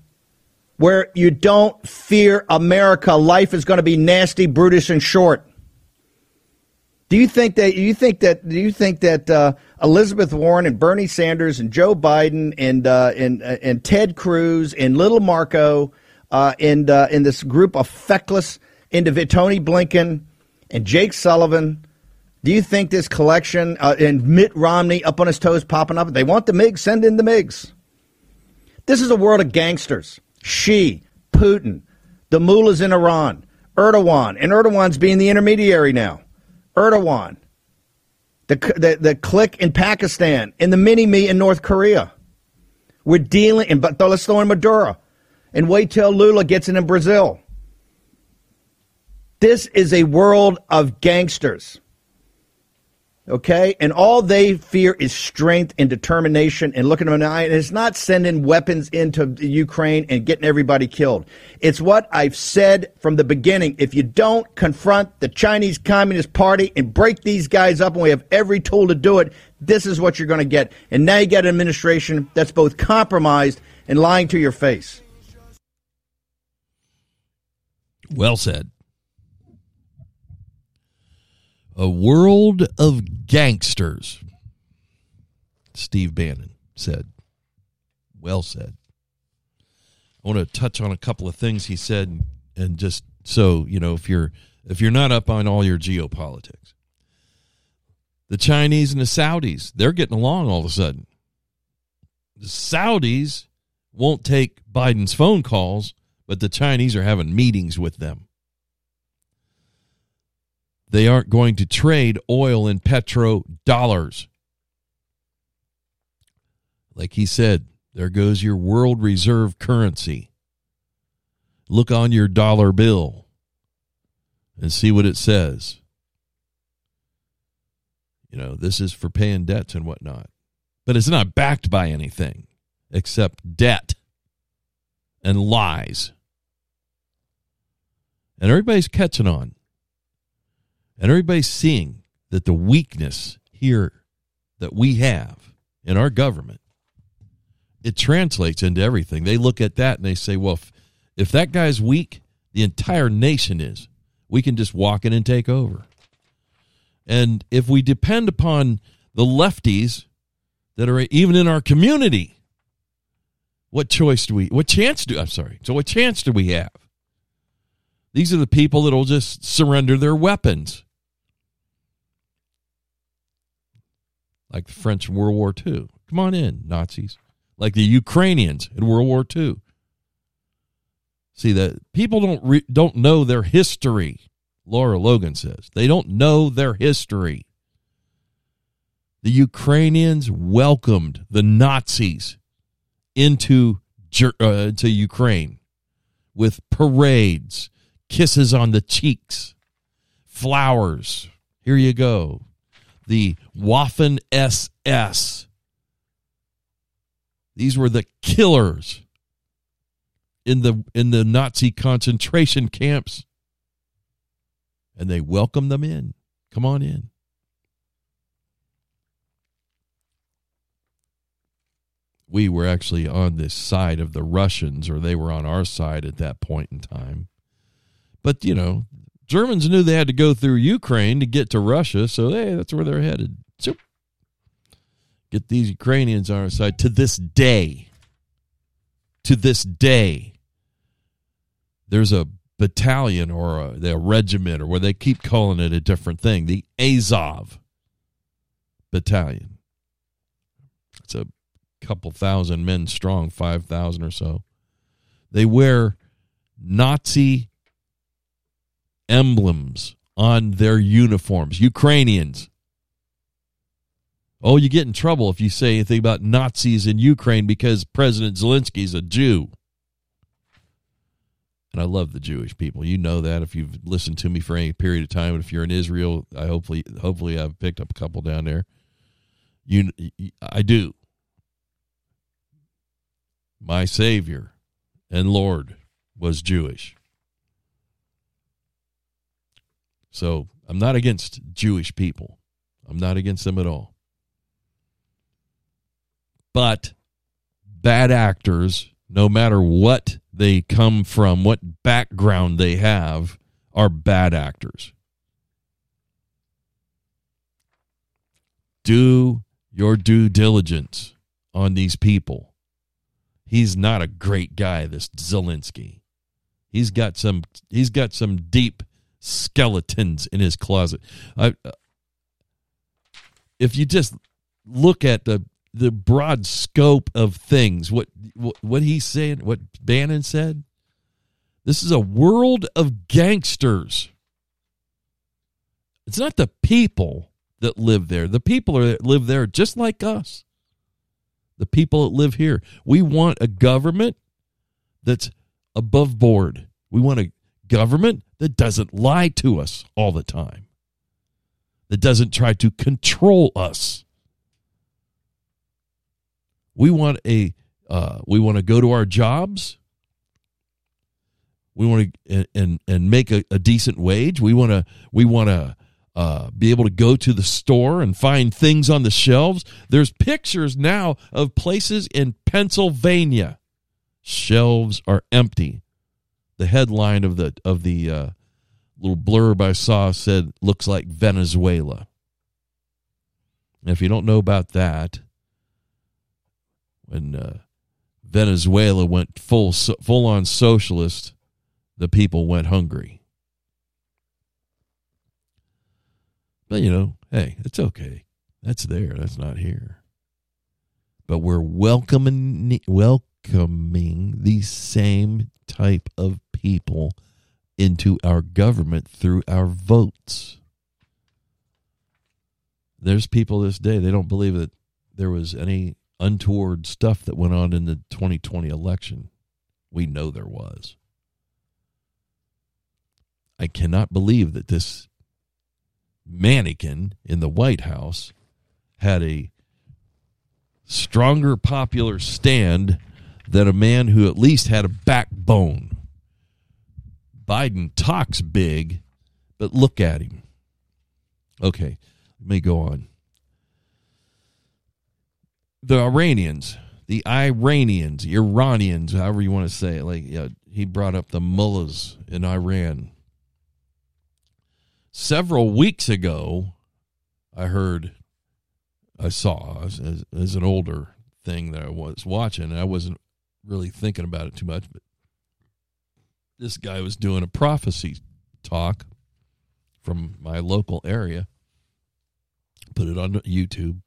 where you don't fear America, life is going to be nasty, brutish, and short. Do you think that you think that do you think that uh, Elizabeth Warren and Bernie Sanders and Joe Biden and uh, and uh, and Ted Cruz and Little Marco uh, and uh, in this group of feckless individuals, Tony Blinken and Jake Sullivan? Do you think this collection uh, and Mitt Romney up on his toes, popping up? They want the MiGs. Send in the MiGs. This is a world of gangsters. Xi, Putin, the mullahs in Iran, Erdogan, and Erdogan's being the intermediary now. Erdogan, the, the, the clique in Pakistan, and the mini me in North Korea. We're dealing, and but let's throw in Maduro, and wait till Lula gets in in Brazil. This is a world of gangsters. Okay? And all they fear is strength and determination and looking them in the eye. And it's not sending weapons into Ukraine and getting everybody killed. It's what I've said from the beginning. If you don't confront the Chinese Communist Party and break these guys up, and we have every tool to do it, this is what you're going to get. And now you get an administration that's both compromised and lying to your face. Well said. A world of gangsters, Steve Bannon said. Well said. I want to touch on a couple of things he said and just so, you know, if you're if you're not up on all your geopolitics. The Chinese and the Saudis, they're getting along all of a sudden. The Saudis won't take Biden's phone calls, but the Chinese are having meetings with them. They aren't going to trade oil and petro dollars. Like he said, there goes your world reserve currency. Look on your dollar bill and see what it says. You know, this is for paying debts and whatnot. But it's not backed by anything except debt and lies. And everybody's catching on. And everybody's seeing that the weakness here that we have in our government, it translates into everything. They look at that and they say, well, if, if that guy's weak, the entire nation is. We can just walk in and take over. And if we depend upon the lefties that are even in our community, what choice do we, what chance do, I'm sorry, so what chance do we have? These are the people that will just surrender their weapons. Like the French in World War II. Come on in, Nazis. Like the Ukrainians in World War II. See that people don't re- don't know their history. Lara Logan says they don't know their history. The Ukrainians welcomed the Nazis into uh, into Ukraine with parades, kisses on the cheeks, flowers. Here you go the Waffen SS. These were the killers in the in the Nazi concentration camps. And they welcomed them in. Come on in. We were actually on this side of the Russians, or they were on our side at that point in time. But, you know, Germans knew they had to go through Ukraine to get to Russia, so hey, that's where they're headed. So get these Ukrainians on our side to this day. To this day, there's a battalion or a, a regiment or where they keep calling it a different thing, the Azov battalion. It's a couple thousand men strong, 5,000 or so. They wear Nazi emblems on their uniforms. Ukrainians. Oh, you get in trouble if you say anything about Nazis in Ukraine because President Zelensky is a Jew. And I love the Jewish people. You know that if you've listened to me for any period of time. and If you're in Israel, I hopefully hopefully I've picked up a couple down there. You I do. My savior and Lord was Jewish. So I'm not against Jewish people. I'm not against them at all. But bad actors, no matter what they come from, what background they have, are bad actors. do your due diligence on these people. He's not a great guy, this Zelensky. He's got some he's got some deep skeletons in his closet. I, if you just look at the the broad scope of things, what what, what he's saying, what Bannon said, this is a world of gangsters. It's not the people that live there. The people that live there just like us. The people that live here. We want a government that's above board. We want a government that doesn't lie to us all the time, that doesn't try to control us. We want a uh, we want to go to our jobs. We want to and and make a, a decent wage. We want to we want to uh, be able to go to the store and find things on the shelves. There's pictures now of places in Pennsylvania. Shelves are empty. The headline of the of the uh, little blurb I saw said looks like Venezuela. And if you don't know about that, when uh, Venezuela went full full on socialist, the people went hungry. But you know, hey, it's okay. That's there. That's not here. But we're welcoming welcoming these same type of people into our government through our votes. There's people this day they don't believe that there was any untoward stuff that went on in the 2020 election. We know there was. I cannot believe that this mannequin in the White House had a stronger popular stand than a man who at least had a backbone. Biden talks big, but look at him. Okay, let me go on. The Iranians, the Iranians, Iranians, however you want to say it, like yeah, he brought up the mullahs in Iran several weeks ago, I heard, I saw as, as, an older thing that I was watching, I wasn't really thinking about it too much, but this guy was doing a prophecy talk from my local area, put it on YouTube,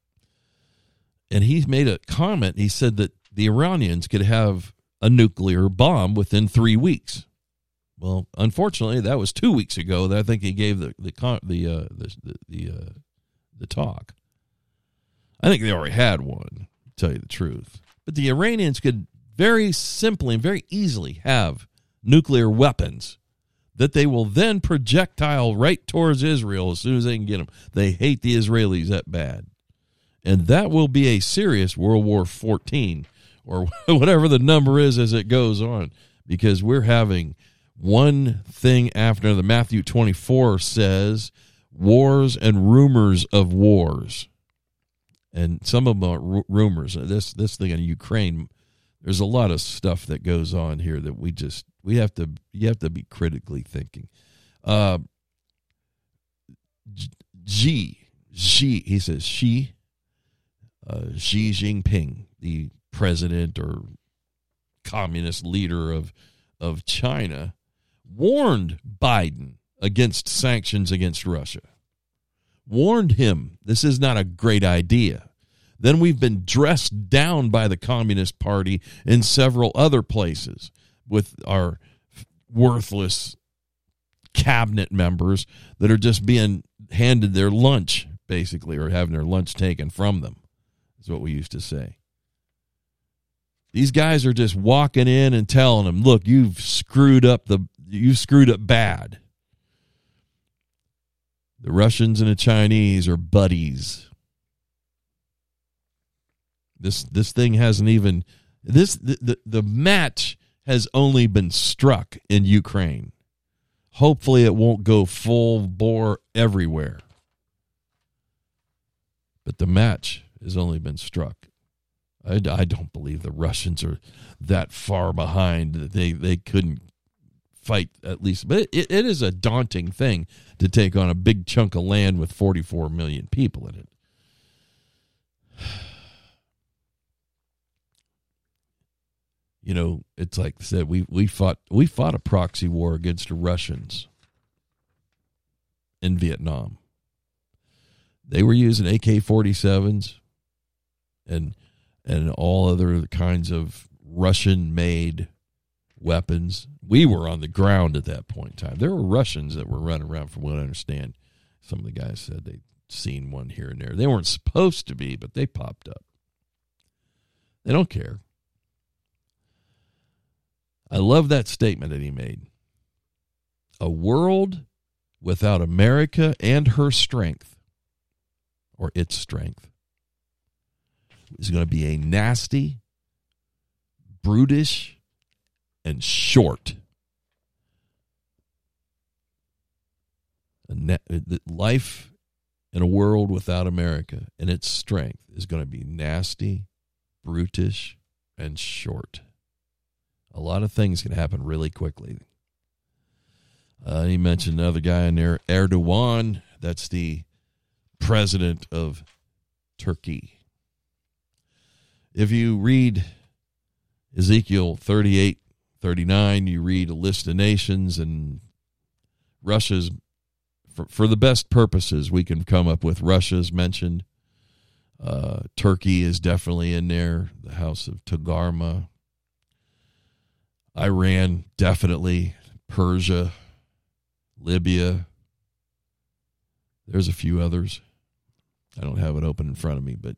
and he made a comment. He said that the Iranians could have a nuclear bomb within three weeks. Well, unfortunately, that was two weeks ago that I think he gave the the the uh, the the uh, the talk. I think they already had one. To tell you the truth, but the Iranians could very simply and very easily have nuclear weapons that they will then projectile right towards Israel as soon as they can get them. They hate the Israelis that bad, and that will be a serious World War 14 or [LAUGHS] whatever the number is as it goes on, because we're having one thing after the Matthew 24 says wars and rumors of wars. And some of them are rumors. This this thing in Ukraine, there's a lot of stuff that goes on here that we just we have to you have to be critically thinking. Uh, Xi Xi he says Xi uh, Xi Jinping, the president or communist leader of of China, warned Biden against sanctions against Russia, warned him this is not a great idea. Then we've been dressed down by the Communist Party in several other places with our worthless cabinet members that are just being handed their lunch, basically, or having their lunch taken from them, is what we used to say. These guys are just walking in and telling them, look, you've screwed up the you've screwed up bad. The Russians and the Chinese are buddies. This this thing hasn't even this the, the, the match has only been struck in Ukraine. Hopefully it won't go full bore everywhere. But the match has only been struck. I, I don't believe the Russians are that far behind that they, they couldn't fight at least. But it, it is a daunting thing to take on a big chunk of land with 44 million people in it. You know, it's like I said, we we fought we fought a proxy war against the Russians in Vietnam. They were using AK forty sevens and and all other kinds of Russian made weapons. We were on the ground at that point in time. There were Russians that were running around, from what I understand. Some of the guys said they'd seen one here and there. They weren't supposed to be, but they popped up. They don't care. I love that statement that he made. A world without America and her strength, or its strength, is going to be a nasty, brutish, and short. Life in a world without America and its strength is going to be nasty, brutish, and short. A lot of things can happen really quickly. Uh, he mentioned another guy in there, Erdogan. That's the president of Turkey. If you read Ezekiel 38, 39, you read a list of nations, and Russia's, for, for the best purposes, we can come up with Russia's mentioned. Uh, Turkey is definitely in there, the house of Togarmah. Iran, definitely. Persia, Libya. There's a few others. I don't have it open in front of me, but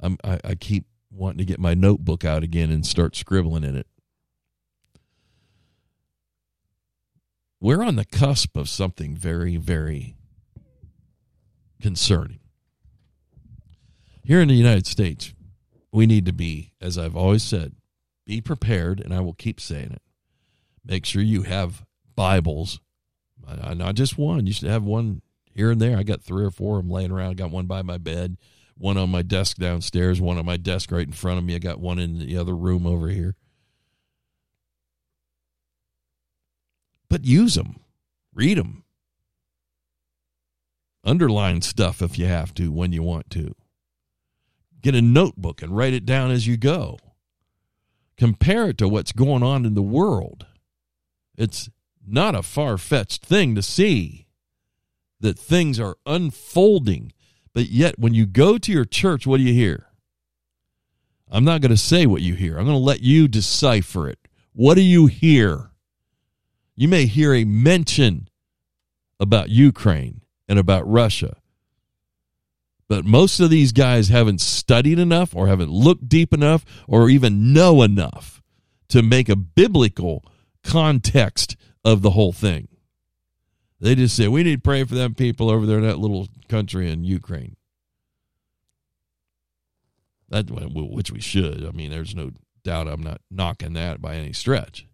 I'm, I, I keep wanting to get my notebook out again and start scribbling in it. We're on the cusp of something very, very concerning. Here in the United States, we need to be, as I've always said, be prepared, and I will keep saying it. Make sure you have Bibles, not just one. You should have one here and there. I got three or four of them laying around. I got one by my bed, one on my desk downstairs, one on my desk right in front of me. I got one in the other room over here. But use them, read them, underline stuff if you have to when you want to. Get a notebook and write it down as you go compare it to what's going on in the world. It's not a far fetched thing to see that things are unfolding. But yet, when you go to your church, what do you hear? I'm not going to say what you hear. I'm going to let you decipher it. What do you hear? You may hear a mention about Ukraine and about Russia. But most of these guys haven't studied enough or haven't looked deep enough or even know enough to make a biblical context of the whole thing. They just say, we need to pray for them people over there in that little country in Ukraine. That, which we should. I mean, there's no doubt I'm not knocking that by any stretch.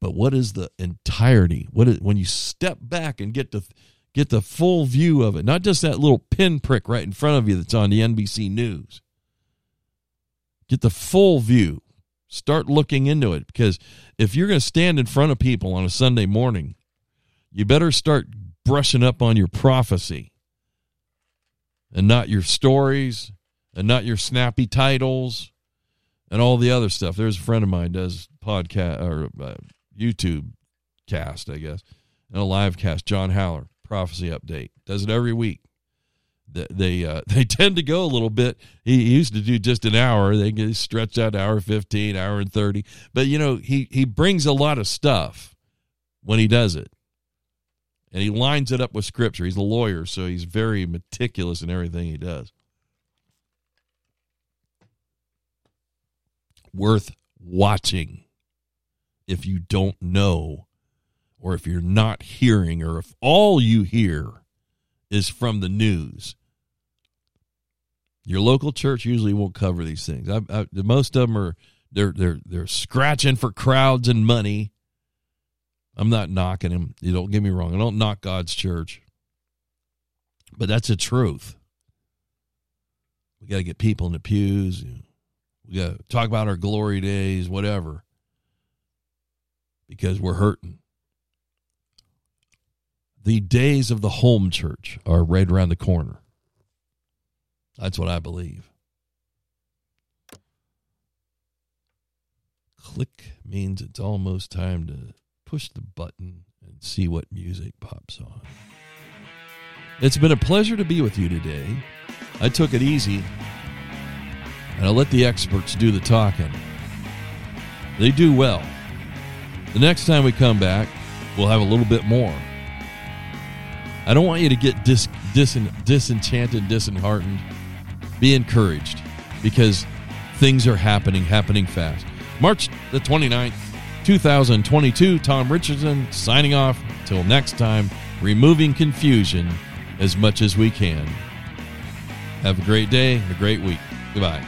But what is the entirety? What is when you step back and get to Get the full view of it, not just that little pinprick right in front of you that's on the NBC News. Get the full view. Start looking into it because if you're going to stand in front of people on a Sunday morning, you better start brushing up on your prophecy and not your stories and not your snappy titles and all the other stuff. There's a friend of mine does podcast or uh, YouTube cast, I guess, and a live cast, John Haller prophecy update. Does it every week. They they, uh, [LAUGHS] they tend to go a little bit. He, used to do just an hour. They get stretched out to hour fifteen, hour and thirty. But you know he he brings a lot of stuff when he does it, and he lines it up with scripture. He's a lawyer, so he's very meticulous in everything he does. Worth watching if you don't know or if you're not hearing, or if all you hear is from the news, your local church usually won't cover these things. I, I, most of them are they're they're they're scratching for crowds and money. I'm not knocking them. You don't get me wrong. I don't knock God's church, but that's the truth. We got to get people in the pews. We got to talk about our glory days, whatever, because we're hurting the days of the home church are right around the corner. That's what I believe. Click means it's almost time to push the button and see what music pops on. It's been a pleasure to be with you today. I took it easy, and I let the experts do the talking. They do well. The next time we come back, we'll have a little bit more. I don't want you to get dis, dis, disenchanted, disheartened. Be encouraged because things are happening, happening fast. March the 29th, 2022, Tom Richardson signing off. Till next time, removing confusion as much as we can. Have a great day and a great week. Goodbye.